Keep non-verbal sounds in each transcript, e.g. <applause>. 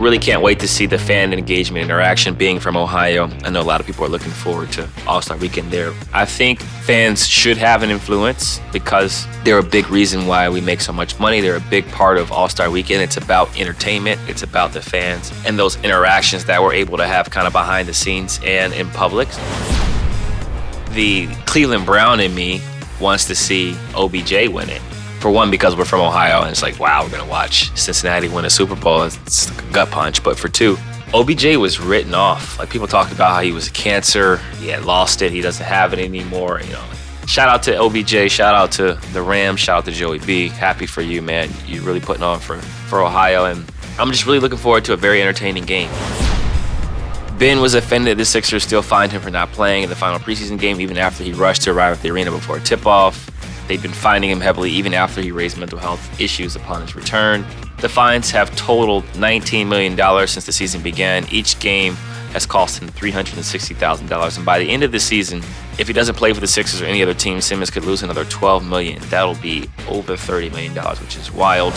Really can't wait to see the fan engagement interaction being from Ohio. I know a lot of people are looking forward to All Star Weekend there. I think fans should have an influence because they're a big reason why we make so much money. They're a big part of All Star Weekend. It's about entertainment, it's about the fans and those interactions that we're able to have kind of behind the scenes and in public. The Cleveland Brown in me wants to see OBJ win it for one because we're from Ohio and it's like wow we're gonna watch Cincinnati win a Super Bowl. It's like a gut punch. But for two OBJ was written off. Like people talked about how he was a cancer. He had lost it. He doesn't have it anymore you know. Shout out to OBJ shout out to the Rams. Shout out to Joey B. Happy for you man. You're really putting on for for Ohio and I'm just really looking forward to a very entertaining game. Ben was offended the Sixers still fined him for not playing in the final preseason game even after he rushed to arrive at the arena before tip off. They've been fining him heavily even after he raised mental health issues upon his return. The fines have totaled $19 million since the season began. Each game has cost him $360,000. And by the end of the season, if he doesn't play for the Sixers or any other team, Simmons could lose another 12 million. That'll be over $30 million, which is wild.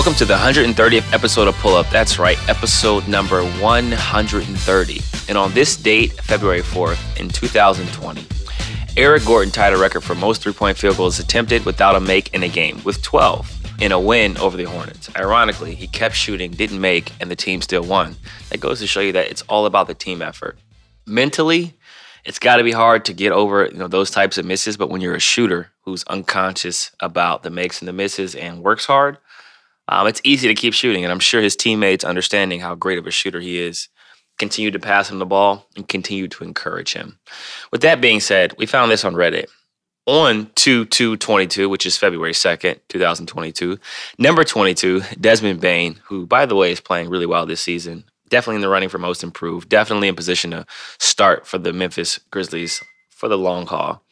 Welcome to the 130th episode of Pull Up. That's right, episode number 130. And on this date, February 4th, in 2020, Eric Gordon tied a record for most three point field goals attempted without a make in a game, with 12 in a win over the Hornets. Ironically, he kept shooting, didn't make, and the team still won. That goes to show you that it's all about the team effort. Mentally, it's got to be hard to get over you know those types of misses, but when you're a shooter who's unconscious about the makes and the misses and works hard, um, it's easy to keep shooting, and I'm sure his teammates, understanding how great of a shooter he is, continue to pass him the ball and continue to encourage him. With that being said, we found this on Reddit. On 2222, which is February 2nd, 2022, number 22, Desmond Bane, who, by the way, is playing really well this season, definitely in the running for most improved, definitely in position to start for the Memphis Grizzlies for the long haul.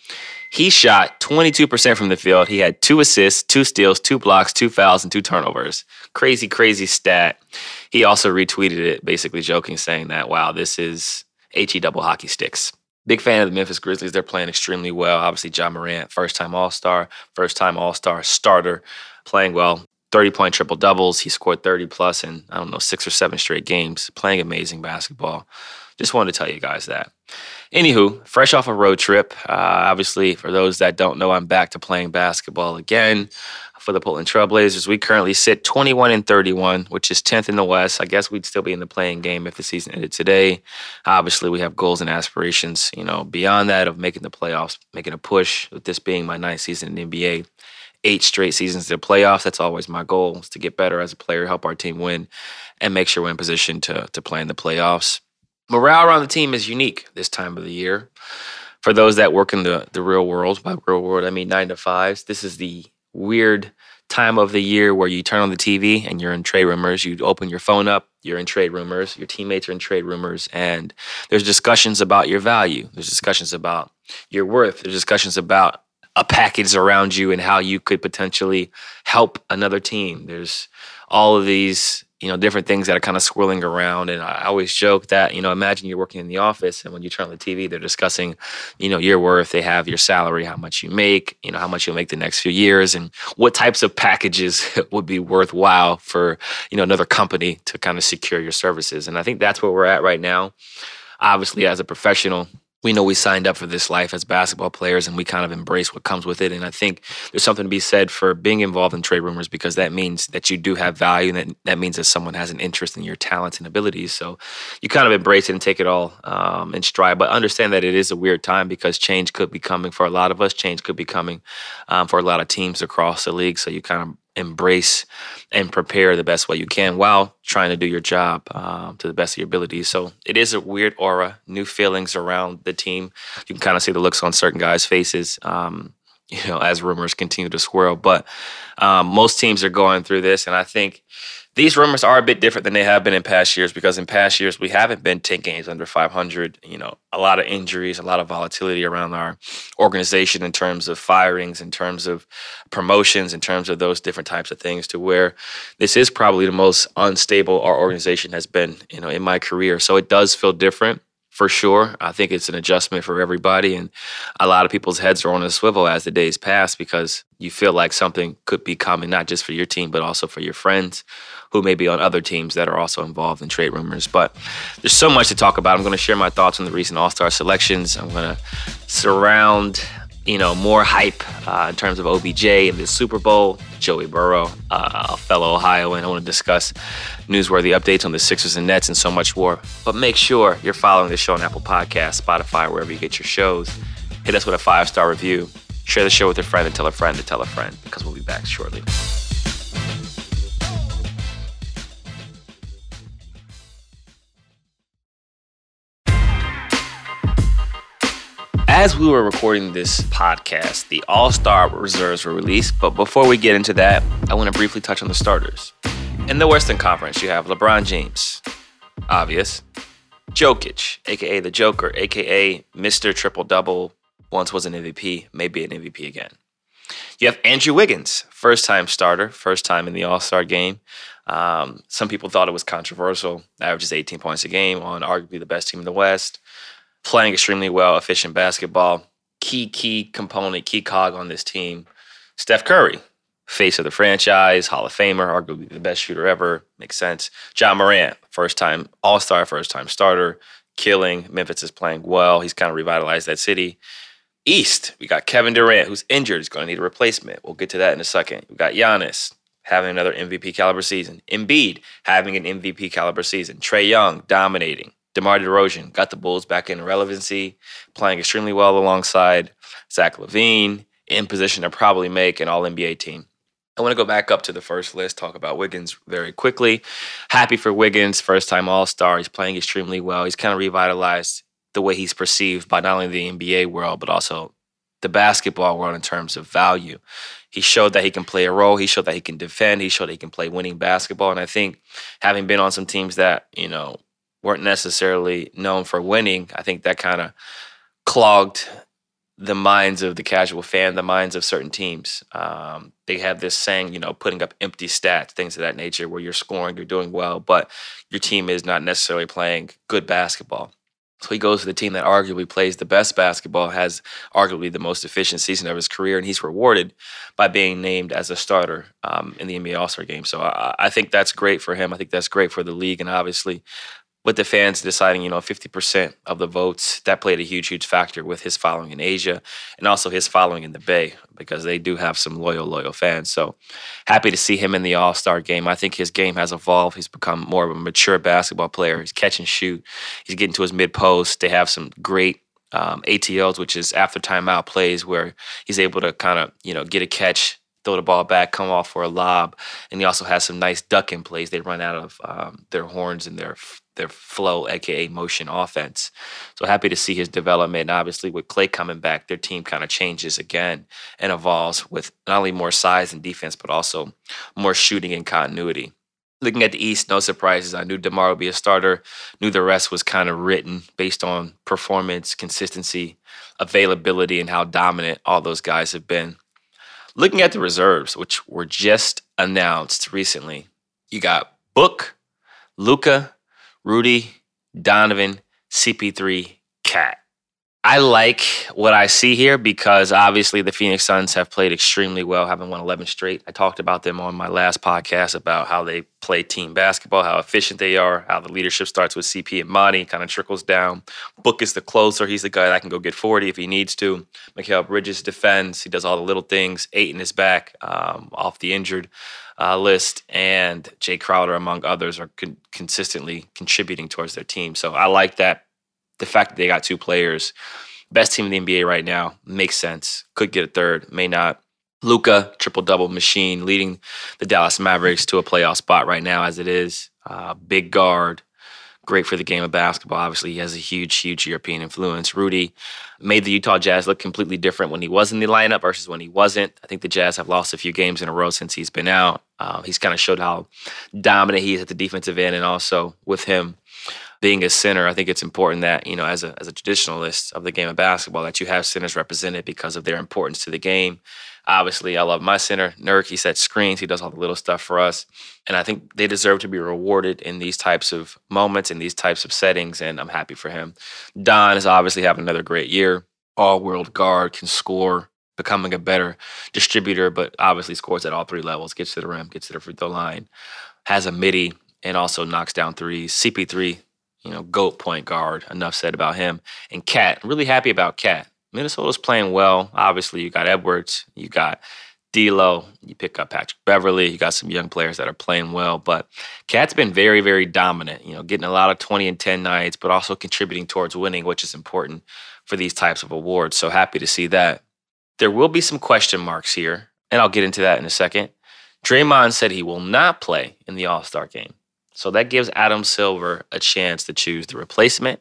He shot 22% from the field. He had two assists, two steals, two blocks, two fouls, and two turnovers. Crazy, crazy stat. He also retweeted it, basically joking, saying that, wow, this is HE double hockey sticks. Big fan of the Memphis Grizzlies. They're playing extremely well. Obviously, Ja Morant, first time All Star, first time All Star starter, playing well. 30 point triple doubles. He scored 30 plus in, I don't know, six or seven straight games, playing amazing basketball. Just wanted to tell you guys that. Anywho, fresh off a road trip. Uh, obviously, for those that don't know, I'm back to playing basketball again for the Portland Trailblazers. We currently sit 21 and 31, which is 10th in the West. I guess we'd still be in the play-in game if the season ended today. Obviously, we have goals and aspirations, you know, beyond that of making the playoffs, making a push. With this being my ninth season in the NBA, eight straight seasons to the playoffs. That's always my goal: is to get better as a player, help our team win, and make sure we're in position to to play in the playoffs morale around the team is unique this time of the year. For those that work in the, the real world, by real world, I mean nine to fives, this is the weird time of the year where you turn on the TV and you're in trade rumors. You open your phone up, you're in trade rumors. Your teammates are in trade rumors, and there's discussions about your value. There's discussions about your worth. There's discussions about a package around you and how you could potentially help another team. There's all of these you know, different things that are kind of swirling around. And I always joke that, you know, imagine you're working in the office and when you turn on the TV, they're discussing, you know, your worth. They have your salary, how much you make, you know, how much you'll make the next few years and what types of packages <laughs> would be worthwhile for, you know, another company to kind of secure your services. And I think that's where we're at right now. Obviously, as a professional, we know we signed up for this life as basketball players and we kind of embrace what comes with it. And I think there's something to be said for being involved in trade rumors because that means that you do have value and that, that means that someone has an interest in your talents and abilities. So you kind of embrace it and take it all um, in stride. But understand that it is a weird time because change could be coming for a lot of us. Change could be coming um, for a lot of teams across the league. So you kind of embrace and prepare the best way you can while trying to do your job um, to the best of your abilities. So it is a weird aura, new feelings around the team. You can kind of see the looks on certain guys' faces. Um, you know, as rumors continue to swirl, but um, most teams are going through this, and I think these rumors are a bit different than they have been in past years because in past years we haven't been 10 games under 500 you know a lot of injuries a lot of volatility around our organization in terms of firings in terms of promotions in terms of those different types of things to where this is probably the most unstable our organization has been you know in my career. So it does feel different for sure. I think it's an adjustment for everybody, and a lot of people's heads are on a swivel as the days pass because you feel like something could be coming, not just for your team, but also for your friends who may be on other teams that are also involved in trade rumors. But there's so much to talk about. I'm going to share my thoughts on the recent All Star selections. I'm going to surround you know, more hype uh, in terms of OBJ and the Super Bowl. Joey Burrow, uh, a fellow Ohioan. I want to discuss newsworthy updates on the Sixers and Nets and so much more. But make sure you're following the show on Apple Podcasts, Spotify, wherever you get your shows. Hit us with a five star review. Share the show with a friend and tell a friend to tell a friend because we'll be back shortly. As we were recording this podcast, the All Star reserves were released. But before we get into that, I want to briefly touch on the starters. In the Western Conference, you have LeBron James, obvious. Jokic, aka the Joker, aka Mr. Triple Double, once was an MVP, maybe an MVP again. You have Andrew Wiggins, first time starter, first time in the All Star game. Um, some people thought it was controversial, averages 18 points a game on arguably the best team in the West playing extremely well, efficient basketball. Key, key component, key cog on this team. Steph Curry, face of the franchise, Hall of Famer, arguably the best shooter ever. Makes sense. Ja Morant, first time All Star, first time starter, killing. Memphis is playing well. He's kind of revitalized that city. East, we got Kevin Durant, who's injured. He's going to need a replacement. We'll get to that in a second. We got Giannis having another MVP caliber season. Embiid having an MVP caliber season. Trae Young dominating. DeMar DeRozan got the Bulls back in relevancy, playing extremely well alongside Zach LaVine in position to probably make an All NBA team. I want to go back up to the first list, talk about Wiggins very quickly. Happy for Wiggins, first time All Star. He's playing extremely well. He's kind of revitalized the way he's perceived by not only the NBA world, but also the basketball world in terms of value. He showed that he can play a role. He showed that he can defend. He showed that he can play winning basketball. And I think having been on some teams that, you know, weren't necessarily known for winning, I think that kind of clogged the minds of the casual fan, the minds of certain teams. Um, they have this saying, you know, putting up empty stats, things of that nature, where you're scoring, you're doing well, but your team is not necessarily playing good basketball. So he goes to the team that arguably plays the best basketball, has arguably the most efficient season of his career, and he's rewarded by being named as a starter um, in the NBA All Star game. So I, I, think that's great for him. I think that's great for the league, and obviously with the fans deciding, you know, 50% of the votes, that played a huge, huge factor with his following in Asia and also his following in the Bay because they do have some loyal, loyal fans. So happy to see him in the All Star game. I think his game has evolved. He's become more of a mature basketball player. He's catch and shoot. He's getting to his mid post. They have some great um, ATLs, which is after timeout plays where he's able to kind of, you know, get a catch, throw the ball back, come off for a lob, and he also has some nice ducking plays. They run out of um, their horns and their their flow, aka motion offense. So happy to see his development. And obviously, with Klay coming back, their team kind of changes again and evolves with not only more size and defense, but also more shooting and continuity. Looking at the East, no surprises. I knew DeMar would be a starter. Knew the rest was kind of written based on performance, consistency, availability, and how dominant all those guys have been. Looking at the reserves, which were just announced recently, you got Book, Luka, Rudy, Donovan, CP3, Cat. I like what I see here because obviously the Phoenix Suns have played extremely well, having won 11 straight. I talked about them on my last podcast about how they play team basketball, how efficient they are, how the leadership starts with CP and Monty, kind of trickles down. Book is the closer. He's the guy that can go get 40 if he needs to. Mikal Bridges defends. He does all the little things. Ayton is back um, off the injured uh, list, and Jae Crowder, among others, are con- consistently contributing towards their team. So I like that the fact that they got two players, best team in the NBA right now, makes sense. Could get a third, may not. Luka, triple double machine, leading the Dallas Mavericks to a playoff spot right now as it is. Uh, big guard, great for the game of basketball. Obviously, he has a huge, huge European influence. Rudy made the Utah Jazz look completely different when he was in the lineup versus when he wasn't. I think the Jazz have lost a few games in a row since he's been out. Uh, he's kind of showed how dominant he is at the defensive end, and also with him being a center, I think it's important that, you know, as a, as a traditionalist of the game of basketball, that you have centers represented because of their importance to the game. Obviously, I love my center, Nurk. He sets screens, he does all the little stuff for us. And I think they deserve to be rewarded in these types of moments, in these types of settings, and I'm happy for him. Don is obviously having another great year. All world guard, can score, becoming a better distributor, but obviously scores at all three levels, gets to the rim, gets to the free throw line, has a midi, and also knocks down threes. CP3, you know, GOAT point guard. Enough said about him. And Cat, really happy about Cat. Minnesota's playing well. Obviously, you got Edwards, you got D'Lo, you pick up Patrick Beverley, you got some young players that are playing well. But Cat's been very, very dominant. You know, getting a lot of twenty and ten nights, but also contributing towards winning, which is important for these types of awards. So happy to see that. There will be some question marks here, and I'll get into that in a second. Draymond said he will not play in the All Star game. So that gives Adam Silver a chance to choose the replacement.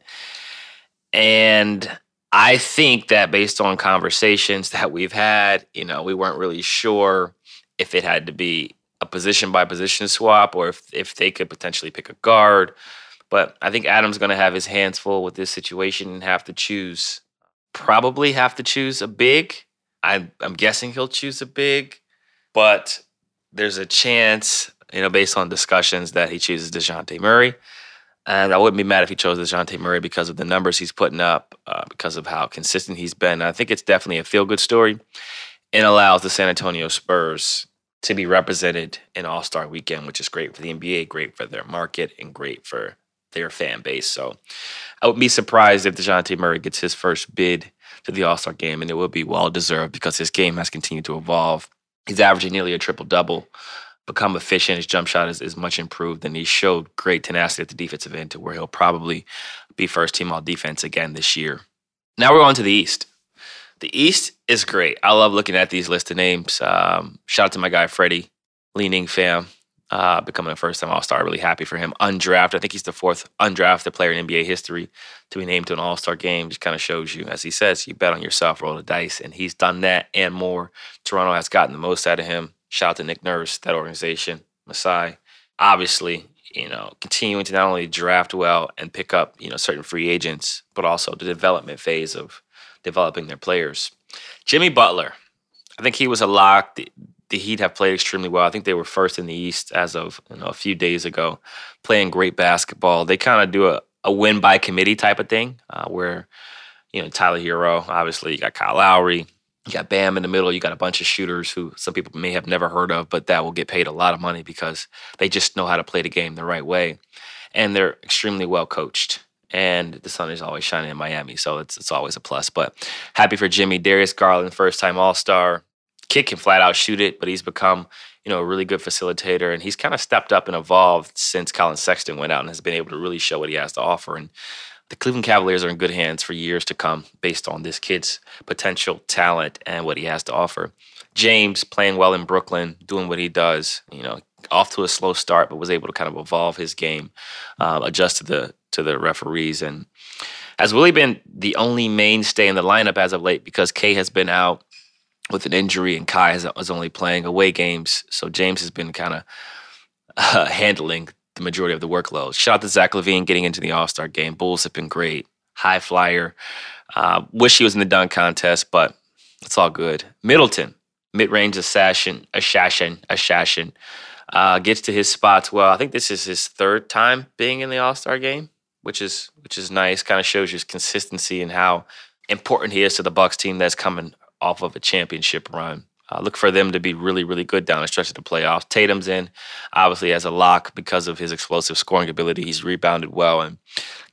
And I think that based on conversations <laughs> that we've had, you know, we weren't really sure if it had to be a position by position swap or if, if they could potentially pick a guard. But I think Adam's going to have his hands full with this situation and have to choose, probably have to choose a big. I'm, I'm guessing he'll choose a big, but there's a chance you know, based on discussions that he chooses Dejounte Murray. And I wouldn't be mad if he chose Dejounte Murray because of the numbers he's putting up, uh, because of how consistent he's been. I think it's definitely a feel good story and allows the San Antonio Spurs to be represented in All Star weekend, which is great for the NBA, great for their market, and great for their fan base. So I would be surprised if Dejounte Murray gets his first bid to the All Star game, and it will be well deserved because his game has continued to evolve. He's averaging nearly a triple double become efficient. His jump shot is, is much improved, and he showed great tenacity at the defensive end to where he'll probably be first team all defense again this year. Now we're on to the East. The East is great. I love looking at these list of names. Um, shout out to my guy Freddie, leaning fam, uh, becoming a first time All Star. Really happy for him. Undrafted. I think he's the fourth undrafted player in NBA history to be named to an All Star game. Just kind of shows you, as he says, you bet on yourself, roll the dice, and he's done that and more. Toronto has gotten the most out of him. Shout out to Nick Nurse, that organization, Masai. Obviously, you know, continuing to not only draft well and pick up, you know, certain free agents, but also the development phase of developing their players. Jimmy Butler, I think he was a lock. The, the Heat have played extremely well. I think they were first in the East as of you know, a few days ago, playing great basketball. They kind of do a, a win by committee type of thing, uh, where you know Tyler Herro, obviously you got Kyle Lowry, you got Bam in the middle. You got a bunch of shooters who some people may have never heard of, but that will get paid a lot of money because they just know how to play the game the right way. And they're extremely well coached. And the sun is always shining in Miami, so it's it's always a plus. But happy for Jimmy Darius Garland, first time All Star. Kid can flat out shoot it, but he's become you know a really good facilitator, and he's kind of stepped up and evolved since Collin Sexton went out and has been able to really show what he has to offer. And the Cleveland Cavaliers are in good hands for years to come based on this kid's potential talent and what he has to offer. James playing well in Brooklyn, doing what he does, you know, off to a slow start, but was able to kind of evolve his game, uh, adjust to the to the referees, and has really been the only mainstay in the lineup as of late because K has been out with an injury and Kai is only playing away games. So James has been kind of uh, handling the majority of the workload. Shout out to Zach LaVine getting into the All Star game. Bulls have been great. High flyer. Uh, wish he was in the dunk contest, but it's all good. Middleton, mid range assassin, assassin, assassin, uh, gets to his spots well. I think this is his third time being in the All Star game, which is which is nice. Kind of shows his consistency and how important he is to the Bucks team that's coming off of a championship run. Uh, look for them to be really, really good down the stretch of the playoffs. Tatum's in, obviously, as a lock because of his explosive scoring ability. He's rebounded well and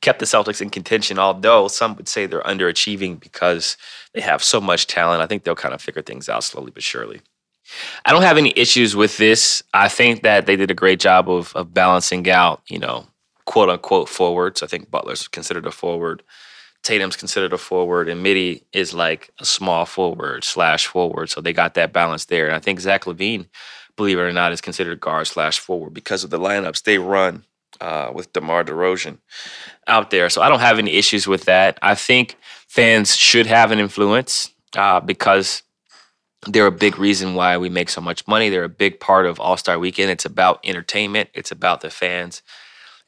kept the Celtics in contention, although some would say they're underachieving because they have so much talent. I think they'll kind of figure things out slowly but surely. I don't have any issues with this. I think that they did a great job of, of balancing out, you know, quote unquote forwards. I think Butler's considered a forward. Tatum's considered a forward, and Mitty is like a small forward slash forward. So they got that balance there. And I think Zach LaVine, believe it or not, is considered guard slash forward because of the lineups they run uh, with DeMar DeRozan out there. So I don't have any issues with that. I think fans should have an influence uh, because they're a big reason why we make so much money. They're a big part of All Star Weekend. It's about entertainment. It's about the fans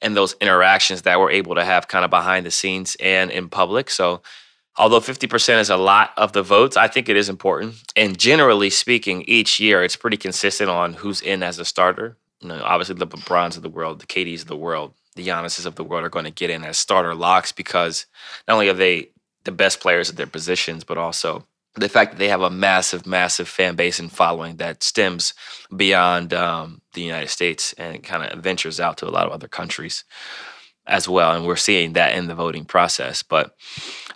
and those interactions that we're able to have kind of behind the scenes and in public. So, although 50% is a lot of the votes, I think it is important. And generally speaking, each year it's pretty consistent on who's in as a starter. You know, obviously, the LeBrons of the world, the KDs of the world, the Giannis's of the world are going to get in as starter locks because not only are they the best players at their positions, but also the fact that they have a massive, massive fan base and following that stems beyond um, the United States and kind of ventures out to a lot of other countries as well. And we're seeing that in the voting process. But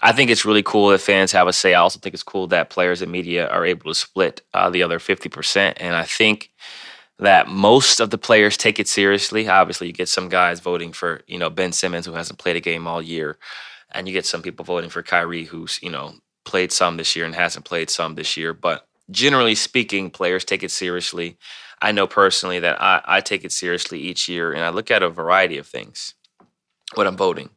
I think it's really cool that fans have a say. I also think it's cool that players and media are able to split uh, the other 50%. And I think that most of the players take it seriously. Obviously, you get some guys voting for, you know, Ben Simmons, who hasn't played a game all year. And you get some people voting for Kyrie, who's, you know, played some this year and hasn't played some this year. But generally speaking, players take it seriously. I know personally that I, I take it seriously each year and I look at a variety of things when I'm voting.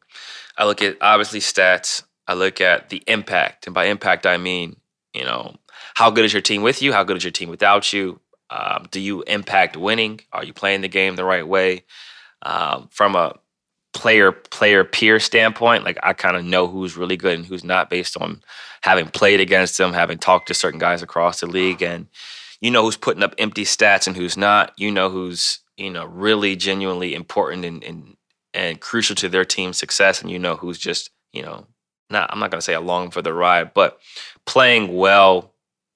I look at obviously stats, I look at the impact. And by impact, I mean, you know, how good is your team with you? How good is your team without you? Um, do you impact winning? Are you playing the game the right way? Um, from a player player peer standpoint, like I kind of know who's really good and who's not based on having played against them, having talked to certain guys across the league, and you know who's putting up empty stats and who's not. You know who's you know really genuinely important and and, and crucial to their team's success, and you know who's just you know not I'm not gonna say along for the ride, but playing well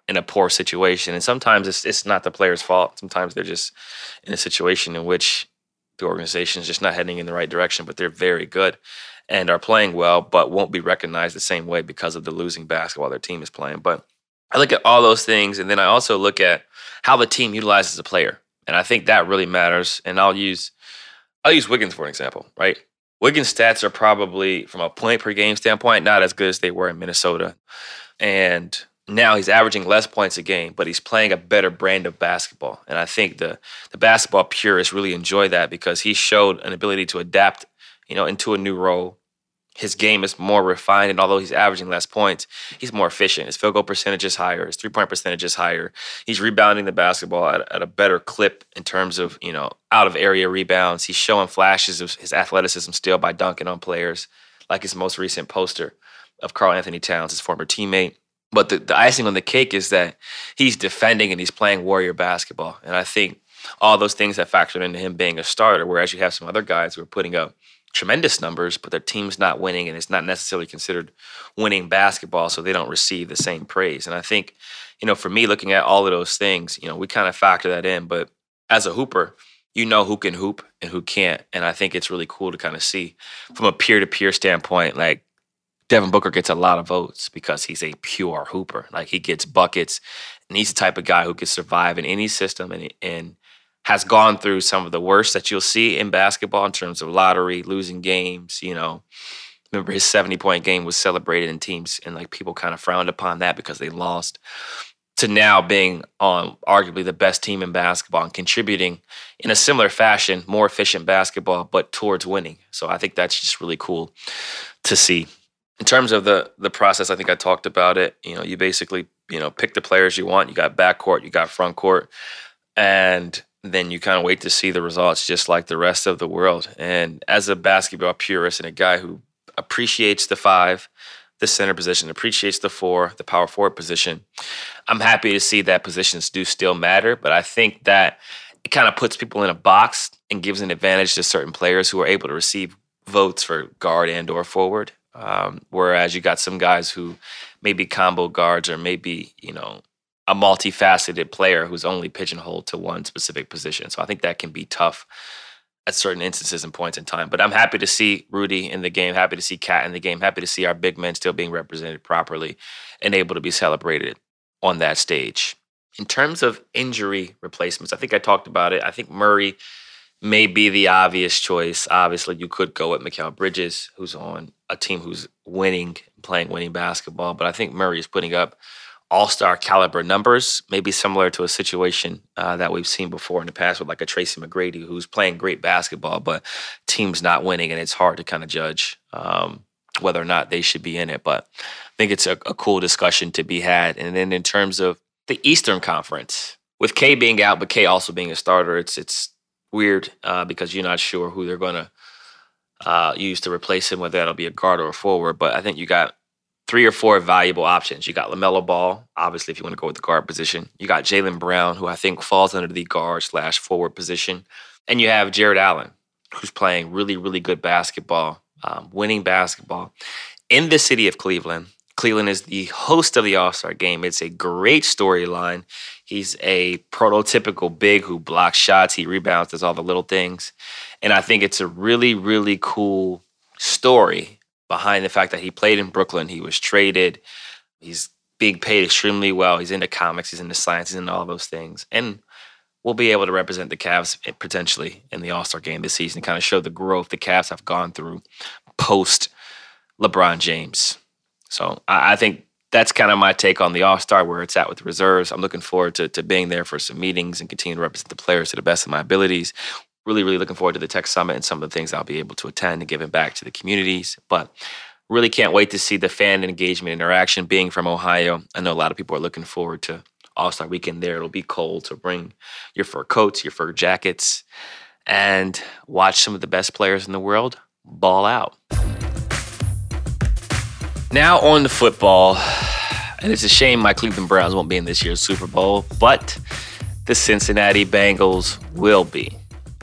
in a poor situation. And sometimes it's it's not the player's fault. Sometimes they're just in a situation in which the organization is just not heading in the right direction, but they're very good and are playing well, but won't be recognized the same way because of the losing basketball their team is playing. But I look at all those things, and then I also look at how the team utilizes a player, and I think that really matters. And I'll use I'll use Wiggins for an example, right? Wiggins' stats are probably, from a point per game standpoint, not as good as they were in Minnesota, and now he's averaging less points a game, but he's playing a better brand of basketball. And I think the the basketball purists really enjoy that because he showed an ability to adapt, you know, into a new role. His game is more refined, and although he's averaging less points, he's more efficient. His field goal percentage is higher. His three point percentage is higher. He's rebounding the basketball at, at a better clip in terms of you know out of area rebounds. He's showing flashes of his athleticism still by dunking on players, like his most recent poster of Karl-Anthony Towns, his former teammate but the, the icing on the cake is that he's defending and he's playing warrior basketball. And I think all those things have factored into him being a starter, whereas you have some other guys who are putting up tremendous numbers, but their team's not winning and it's not necessarily considered winning basketball, so they don't receive the same praise. And I think, you know, for me, looking at all of those things, you know, we kind of factor that in. But as a hooper, you know who can hoop and who can't. And I think it's really cool to kind of see from a peer to peer standpoint, like Devin Booker gets a lot of votes because he's a pure hooper. Like he gets buckets, and he's the type of guy who can survive in any system and and has gone through some of the worst that you'll see in basketball in terms of lottery, losing games. You know, remember his seventy point game was celebrated in teams, and like people kind of frowned upon that because they lost. To now being on arguably the best team in basketball and contributing in a similar fashion, more efficient basketball, but towards winning. So I think that's just really cool to see in terms of the the process, I think I talked about it. You know, you basically you know pick the players you want. You got backcourt, you got front court, and then you kind of wait to see the results, just like the rest of the world. And as a basketball purist and a guy who appreciates the five, the center position, appreciates the four, the power forward position, I'm happy to see that positions do still matter. But I think that it kind of puts people in a box and gives an advantage to certain players who are able to receive votes for guard and or forward Um, whereas you got some guys who maybe combo guards or maybe, you know, a multifaceted player who's only pigeonholed to one specific position. So I think that can be tough at certain instances and points in time. But I'm happy to see Rudy in the game, happy to see Cat in the game, happy to see our big men still being represented properly and able to be celebrated on that stage. In terms of injury replacements, I think I talked about it. I think Murray may be the obvious choice. Obviously, you could go with Mikal Bridges, who's on a team who's winning, playing winning basketball. But I think Murray is putting up all star caliber numbers, maybe similar to a situation uh, that we've seen before in the past with like a Tracy McGrady who's playing great basketball, but team's not winning, and it's hard to kind of judge um, whether or not they should be in it. But I think it's a, a cool discussion to be had. And then in terms of the Eastern Conference, with K being out, but K also being a starter, it's it's weird uh, because you're not sure who they're going to uh, use to replace him, whether that'll be a guard or a forward. But I think you got three or four valuable options. You got LaMelo Ball, obviously, if you want to go with the guard position. You got Jaylen Brown, who I think falls under the guard slash forward position. And you have Jarrett Allen, who's playing really, really good basketball, um, winning basketball in the city of Cleveland. Cleveland is the host of the All Star game. It's a great storyline. He's a prototypical big who blocks shots, he rebounds, does all the little things. And I think it's a really, really cool story behind the fact that he played in Brooklyn. He was traded. He's being paid extremely well. He's into comics. He's into science. He's into all those things. And we'll be able to represent the Cavs potentially in the All Star game this season, kind of show the growth the Cavs have gone through post LeBron James. So I, think that's kind of my take on the All Star, where it's at with the reserves. I'm looking forward to, to being there for some meetings and continue to represent the players to the best of my abilities really, really looking forward to the Tech Summit and some of the things I'll be able to attend and giving back to the communities. But really can't wait to see the fan engagement interaction being from Ohio. I know a lot of people are looking forward to All Star Weekend there. It'll be cold, so bring your fur coats, your fur jackets, and watch some of the best players in the world ball out. Now on to football. And it's a shame my Cleveland Browns won't be in this year's Super Bowl, but the Cincinnati Bengals will be.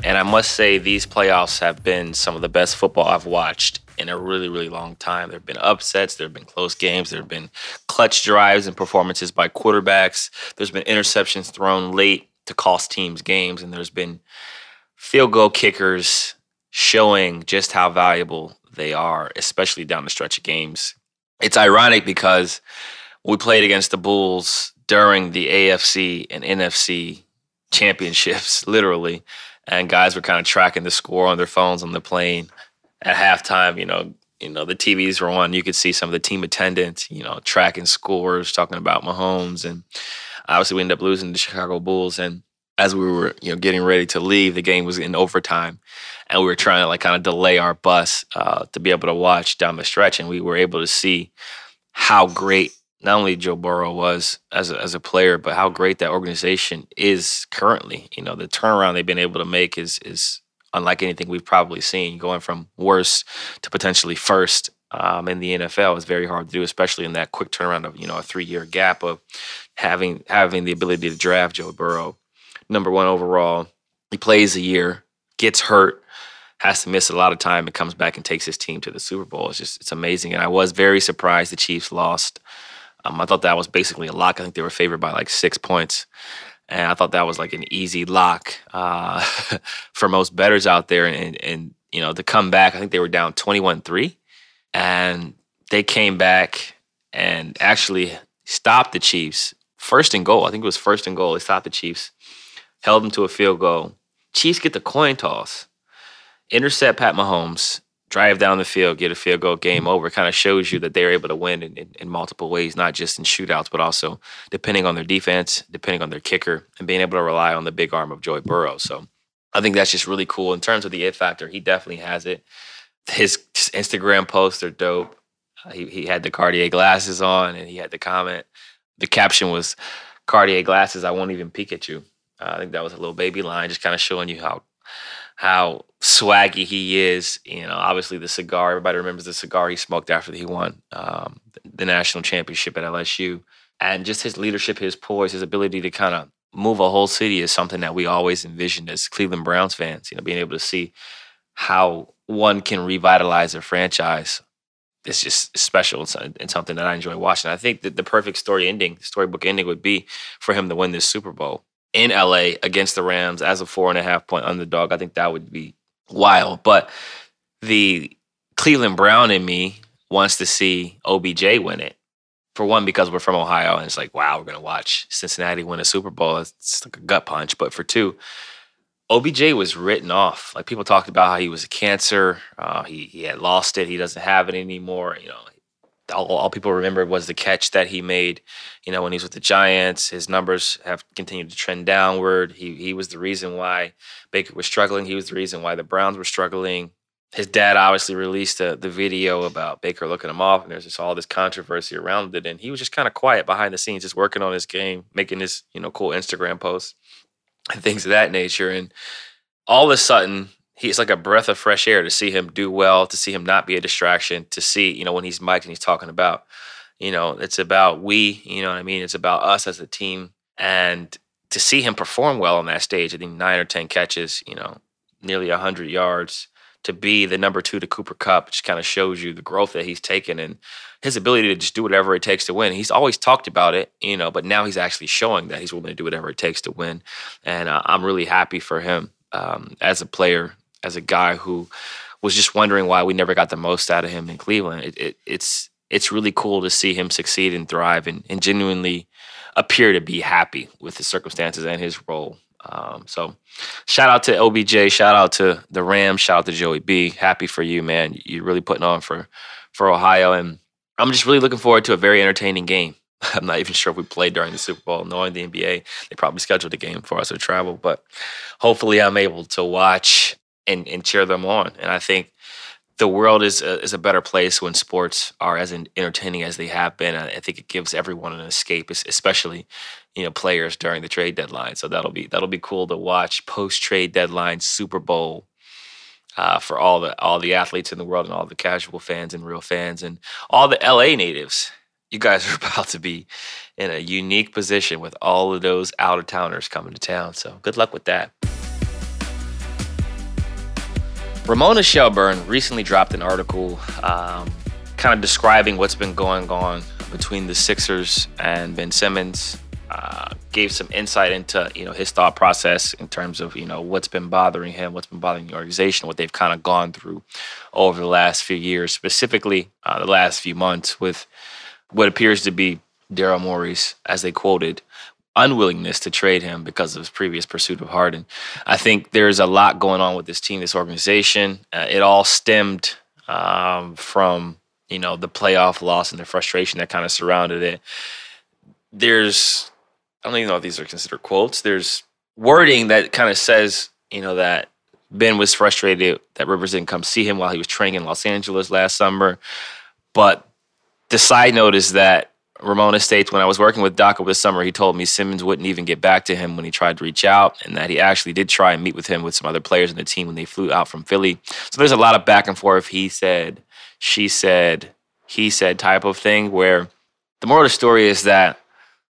And I must say, these playoffs have been some of the best football I've watched in a really, really long time. There have been upsets, there have been close games, there have been clutch drives and performances by quarterbacks. There's been interceptions thrown late to cost teams games, and there's been field goal kickers showing just how valuable they are, especially down the stretch of games. It's ironic because we played against the Bulls during the AFC and NFC championships, <laughs> literally and guys were kind of tracking the score on their phones on the plane at halftime. You know, you know the TVs were on. You could see some of the team attendants, you know, tracking scores, talking about Mahomes, and obviously we ended up losing the Chicago Bulls. And as we were, you know, getting ready to leave, the game was in overtime, and we were trying to like kind of delay our bus uh, to be able to watch down the stretch, and we were able to see how great not only Joe Burrow was as a, as a player, but how great that organization is currently. You know, the turnaround they've been able to make is is unlike anything we've probably seen. Going from worst to potentially first um, in the NFL is very hard to do, especially in that quick turnaround of you know a three year gap of having having the ability to draft Joe Burrow, number one overall. He plays a year, gets hurt, has to miss a lot of time, and comes back and takes his team to the Super Bowl. It's just it's amazing, and I was very surprised the Chiefs lost. Um, I thought that was basically a lock. I think they were favored by like six points. And I thought that was like an easy lock uh, <laughs> for most bettors out there. And, and, you know, to come back, I think they were down 21 3. And they came back and actually stopped the Chiefs. First and goal. I think it was first and goal. They stopped the Chiefs, held them to a field goal. Chiefs get the coin toss, intercept Pat Mahomes, drive down the field, get a field goal, game over. Kind of shows you that they're able to win in, in, in, multiple ways, not just in shootouts, but also depending on their defense, depending on their kicker, and being able to rely on the big arm of Joy Burrow. So I think that's just really cool. In terms of the it factor, he definitely has it. His Instagram posts are dope. Uh, he, he had the Cartier glasses on and he had the comment. The caption was Cartier glasses, I won't even peek at you. Uh, I think that was a little baby line, just kind of showing you how how swaggy he is. You know, obviously the cigar. Everybody remembers the cigar he smoked after he won um, the national championship at LSU, and just his leadership, his poise, his ability to kind of move a whole city is something that we always envisioned as Cleveland Browns fans. You know, being able to see how one can revitalize a franchise it's just special and something that I enjoy watching. I think that the perfect story ending, storybook ending, would be for him to win this Super Bowl in LA against the Rams as a four and a half point underdog. I think that would be wild. But the Cleveland Brown in me wants to see OBJ win it. For one, because we're from Ohio, and it's like, wow, we're gonna watch Cincinnati win a Super Bowl. It's like a gut punch. But for two, OBJ was written off. Like people talked about how he was a cancer. Uh, he he had lost it. He doesn't have it anymore. You know, all, all, people remember was the catch that he made. You know, when he was with the Giants, his numbers have continued to trend downward. He he was the reason why Baker was struggling. He was the reason why the Browns were struggling. His dad obviously released the, the video about Baker looking him off, and there's just all this controversy around it. And he was just kind of quiet behind the scenes, just working on his game, making his you know cool Instagram posts and things of that nature. And all of a sudden, he's like a breath of fresh air to see him do well, to see him not be a distraction, to see, you know, when he's mic'd and he's talking about, you know, it's about we, you know what I mean? It's about us as a team. And to see him perform well on that stage, I think nine or 10 catches, you know, nearly 100 yards, to be the number two to Cooper Kupp just kind of shows you the growth that he's taken and his ability to just do whatever it takes to win. He's always talked about it, you know, but now he's actually showing that he's willing to do whatever it takes to win. And uh, I'm really happy for him um, as a player as a guy who was just wondering why we never got the most out of him in Cleveland. It, it, it's it's really cool to see him succeed and thrive and, and genuinely appear to be happy with his circumstances and his role. Um, so, shout out to OBJ, shout out to the Rams, shout out to Joey B. Happy for you, man. You're really putting on for for Ohio, and I'm just really looking forward to a very entertaining game. <laughs> I'm not even sure if we played during the Super Bowl. Knowing the NBA, they probably scheduled a game for us to travel, but hopefully, I'm able to watch and, and cheer them on. And I think the world is a, is a better place when sports are as entertaining as they have been. I think it gives everyone an escape, especially you know players during the trade deadline. So that'll be that'll be cool to watch post trade deadline Super Bowl uh, for all the all the athletes in the world and all the casual fans and real fans and all the LA natives. You guys are <laughs> about to be in a unique position with all of those out of towners coming to town. So good luck with that. Ramona Shelburne recently dropped an article um, kind of describing what's been going on between the Sixers and Ben Simmons. Uh, gave some insight into you know his thought process in terms of you know what's been bothering him, what's been bothering the organization, what they've kind of gone through over the last few years, specifically uh, the last few months with what appears to be Daryl Morey's, as they quoted, unwillingness to trade him because of his previous pursuit of Harden. I think there's a lot going on with this team, this organization. Uh, it all stemmed um, from you know the playoff loss and the frustration that kind of surrounded it. There's I don't even know if these are considered quotes. There's wording that kind of says you know that Ben was frustrated that Rivers didn't come see him while he was training in Los Angeles last summer, but the side note is that Ramona states when I was working with Doc this summer, he told me Simmons wouldn't even get back to him when he tried to reach out, and that he actually did try and meet with him with some other players in the team when they flew out from Philly. So there's a lot of back and forth. He said, she said, he said type of thing where the moral of the story is that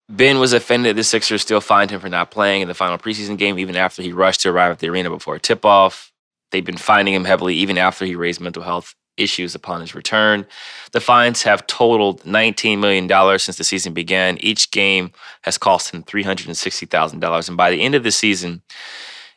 Ben was offended the Sixers still fined him for not playing in the final preseason game, even after he rushed to arrive at the arena before tip off. They've been finding him heavily even after he raised mental health issues upon his return. The fines have totaled $19 million since the season began. Each game has cost him $360,000. And by the end of the season,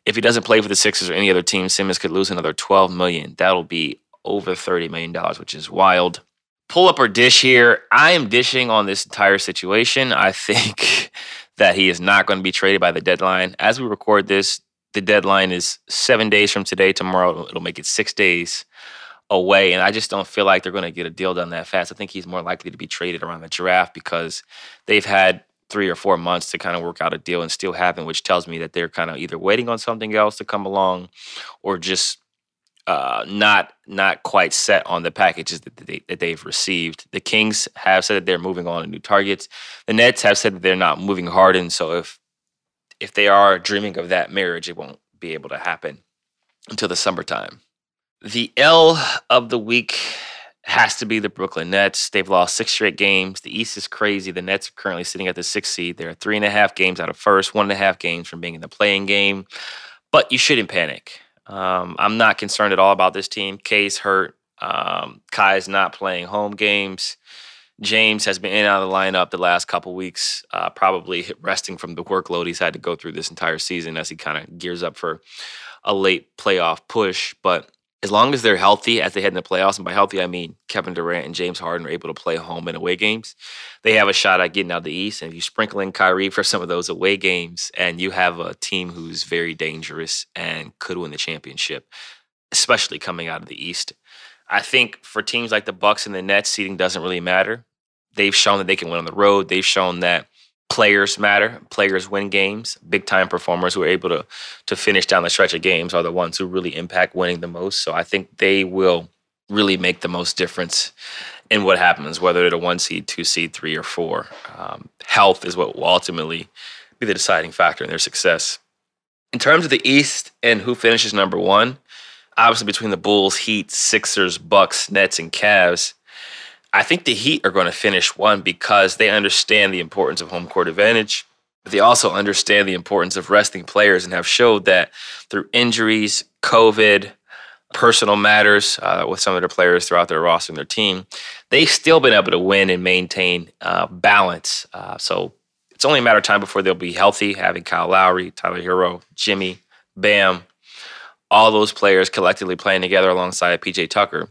if he doesn't play for the Sixers or any other team, Simmons could lose another 12 million. That'll be over $30 million, which is wild. Pull up or dish here. I am dishing on this entire situation. I think <laughs> that he is not going to be traded by the deadline. As we record this, the deadline is seven days from today. Tomorrow, it'll make it six days away. And I just don't feel like they're going to get a deal done that fast. I think he's more likely to be traded around the draft because they've had three or four months to kind of work out a deal and still haven't, which tells me that they're kind of either waiting on something else to come along or just uh, not not quite set on the packages that, they, that they've received. The Kings have said that they're moving on to new targets. The Nets have said that they're not moving Harden. So if if they are dreaming of that marriage, it won't be able to happen until the summertime. The L of the week has to be the Brooklyn Nets. They've lost six straight games. The East is crazy. The Nets are currently sitting at the sixth seed. They're three and a half games out of first, one and a half games from being in the play-in game. But you shouldn't panic. Um, I'm not concerned at all about this team. K's hurt. Um, Kai's not playing home games. James has been in and out of the lineup the last couple weeks, uh, probably resting from the workload he's had to go through this entire season as he kind of gears up for a late playoff push. But as long as they're healthy as they head into the playoffs, and by healthy I mean Kevin Durant and James Harden are able to play home and away games, they have a shot at getting out of the East. And if you sprinkle in Kyrie for some of those away games, and you have a team who's very dangerous and could win the championship, especially coming out of the East. I think for teams like the Bucks and the Nets, seeding doesn't really matter. They've shown that they can win on the road. They've shown that players matter. Players win games. Big time performers who are able to to finish down the stretch of games are the ones who really impact winning the most. So I think they will really make the most difference in what happens, whether they're the one seed, two seed, three, or four. Um, health is what will ultimately be the deciding factor in their success. In terms of the East and who finishes number one, obviously between the Bulls, Heat, Sixers, Bucks, Nets, and Cavs, I think the Heat are going to finish one because they understand the importance of home court advantage. But they also understand the importance of resting players and have showed that through injuries, COVID, personal matters uh, with some of their players throughout their roster and their team, they've still been able to win and maintain uh, balance. Uh, so it's only a matter of time before they'll be healthy, having Kyle Lowry, Tyler Herro, Jimmy, Bam, all those players collectively playing together alongside PJ Tucker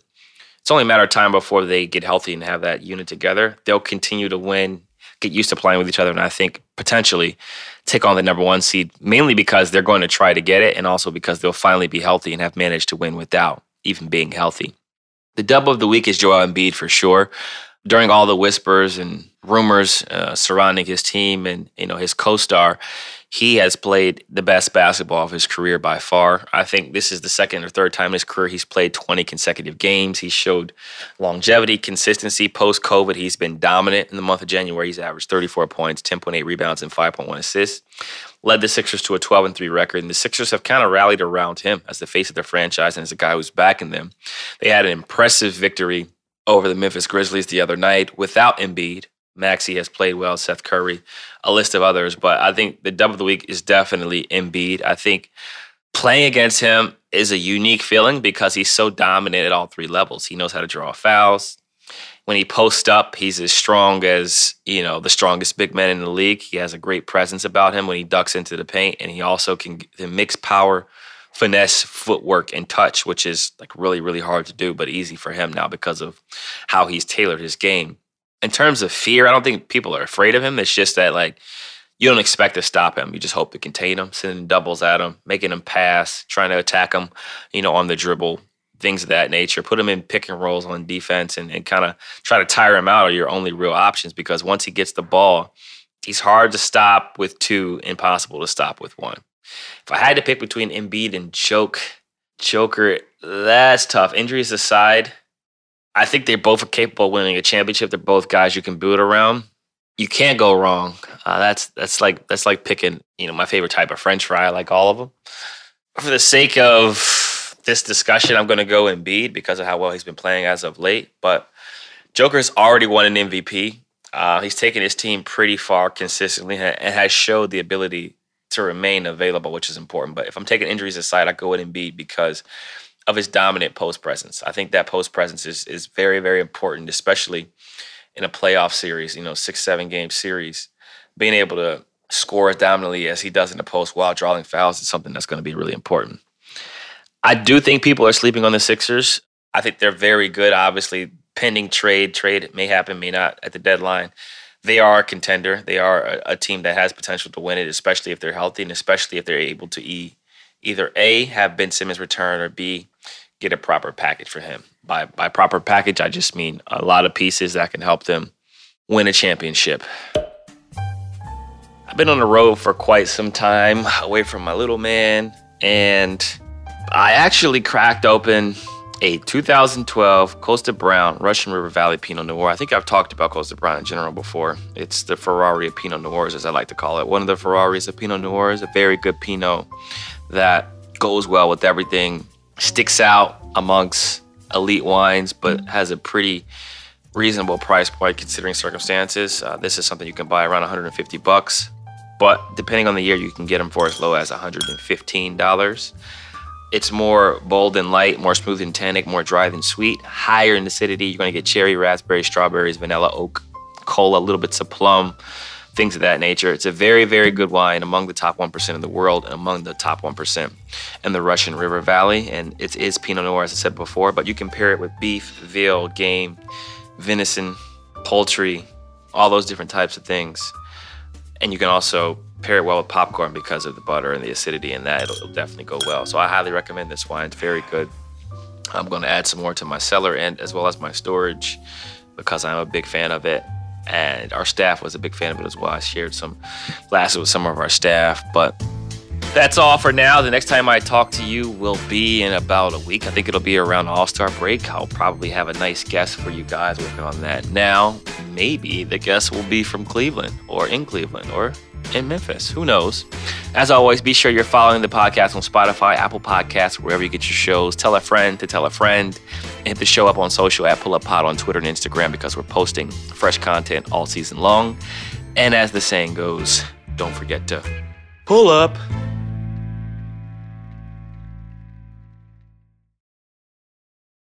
it's only a matter of time before they get healthy and have that unit together. They'll continue to win, get used to playing with each other, and I think potentially take on the number one seed, mainly because they're going to try to get it, and also because they'll finally be healthy and have managed to win without even being healthy. The dub of the week is Joel Embiid for sure. During all the whispers and rumors uh, surrounding his team and you know his co-star, he has played the best basketball of his career by far. I think this is the second or third time in his career he's played 20 consecutive games. He showed longevity, consistency. Post COVID, he's been dominant in the month of January. He's averaged 34 points, 10.8 rebounds, and 5.1 assists. Led the Sixers to a 12 and 3 record, and the Sixers have kind of rallied around him as the face of their franchise and as a guy who's backing them. They had an impressive victory over the Memphis Grizzlies the other night without Embiid. Maxey has played well, Seth Curry, a list of others. But I think the dub of the week is definitely Embiid. I think playing against him is a unique feeling because he's so dominant at all three levels. He knows how to draw fouls. When he posts up, he's as strong as, you know, the strongest big man in the league. He has a great presence about him when he ducks into the paint, and he also can mix power, finesse, footwork, and touch, which is like really, really hard to do, but easy for him now because of how he's tailored his game in terms of fear, I don't think people are afraid of him. It's just that like you don't expect to stop him. You just hope to contain him, sending doubles at him, making him pass, trying to attack him, you know, on the dribble, things of that nature. Put him in pick and rolls on defense and, and kind of try to tire him out are your only real options because once he gets the ball, he's hard to stop with two, impossible to stop with one. If I had to pick between Embiid and Joke, Joker, that's tough. Injuries aside, I think they're both capable of winning a championship. They're both guys you can build around. You can't go wrong. Uh, that's that's like that's like picking you know my favorite type of French fry. I like all of them. For the sake of this discussion, I'm going to go Embiid because of how well he's been playing as of late. But Joker's already won an MVP. Uh, he's taken his team pretty far consistently and has showed the ability to remain available, which is important. But if I'm taking injuries aside, I go with Embiid because of his dominant post presence. I think that post presence is is very very important, especially in a playoff series. You know, six seven game series, being able to score as dominantly as he does in the post while drawing fouls is something that's going to be really important. I do think people are sleeping on the Sixers. I think they're very good. Obviously, pending trade, trade may happen, may not at the deadline. They are a contender. They are a, a team that has potential to win it, especially if they're healthy and especially if they're able to e, either A, have Ben Simmons return, or B, get a proper package for him. By by proper package, I just mean a lot of pieces that can help them win a championship. I've been on the road for quite some time, away from my little man, and I actually cracked open a 2012 Kosta Browne Russian River Valley Pinot Noir. I think I've talked about Kosta Browne in general before. It's the Ferrari of Pinot Noirs, as I like to call it. One of the Ferraris of Pinot Noirs, a very good Pinot that goes well with everything sticks out amongst elite wines, but has a pretty reasonable price point considering circumstances. Uh, this is something you can buy around 150 bucks, but depending on the year, you can get them for as low as 115 dollars. It's more bold and light, more smooth and tannic, more dry than sweet. Higher in acidity, you're going to get cherry, raspberry, strawberries, vanilla, oak, cola, little bits of plum, things of that nature. It's a very, very good wine among the top 1% of the world and among the top 1% in the Russian River Valley. And it is Pinot Noir, as I said before, but you can pair it with beef, veal, game, venison, poultry, all those different types of things. And you can also pair it well with popcorn because of the butter and the acidity and that. It'll, it'll definitely go well. So I highly recommend this wine. It's very good. I'm going to add some more to my cellar and as well as my storage because I'm a big fan of it. And our staff was a big fan of it as well. I shared some glasses with some of our staff, but that's all for now. The next time I talk to you will be in about a week. I think it'll be around All Star break. I'll probably have a nice guest for you guys working on that now. Maybe the guest will be from Cleveland or in Cleveland or in Memphis. Who knows? As always, be sure you're following the podcast on Spotify, Apple Podcasts, wherever you get your shows. Tell a friend to tell a friend. And hit the show up on social at Pull Up Pod on Twitter and Instagram because we're posting fresh content all season long. And as the saying goes, don't forget to pull up.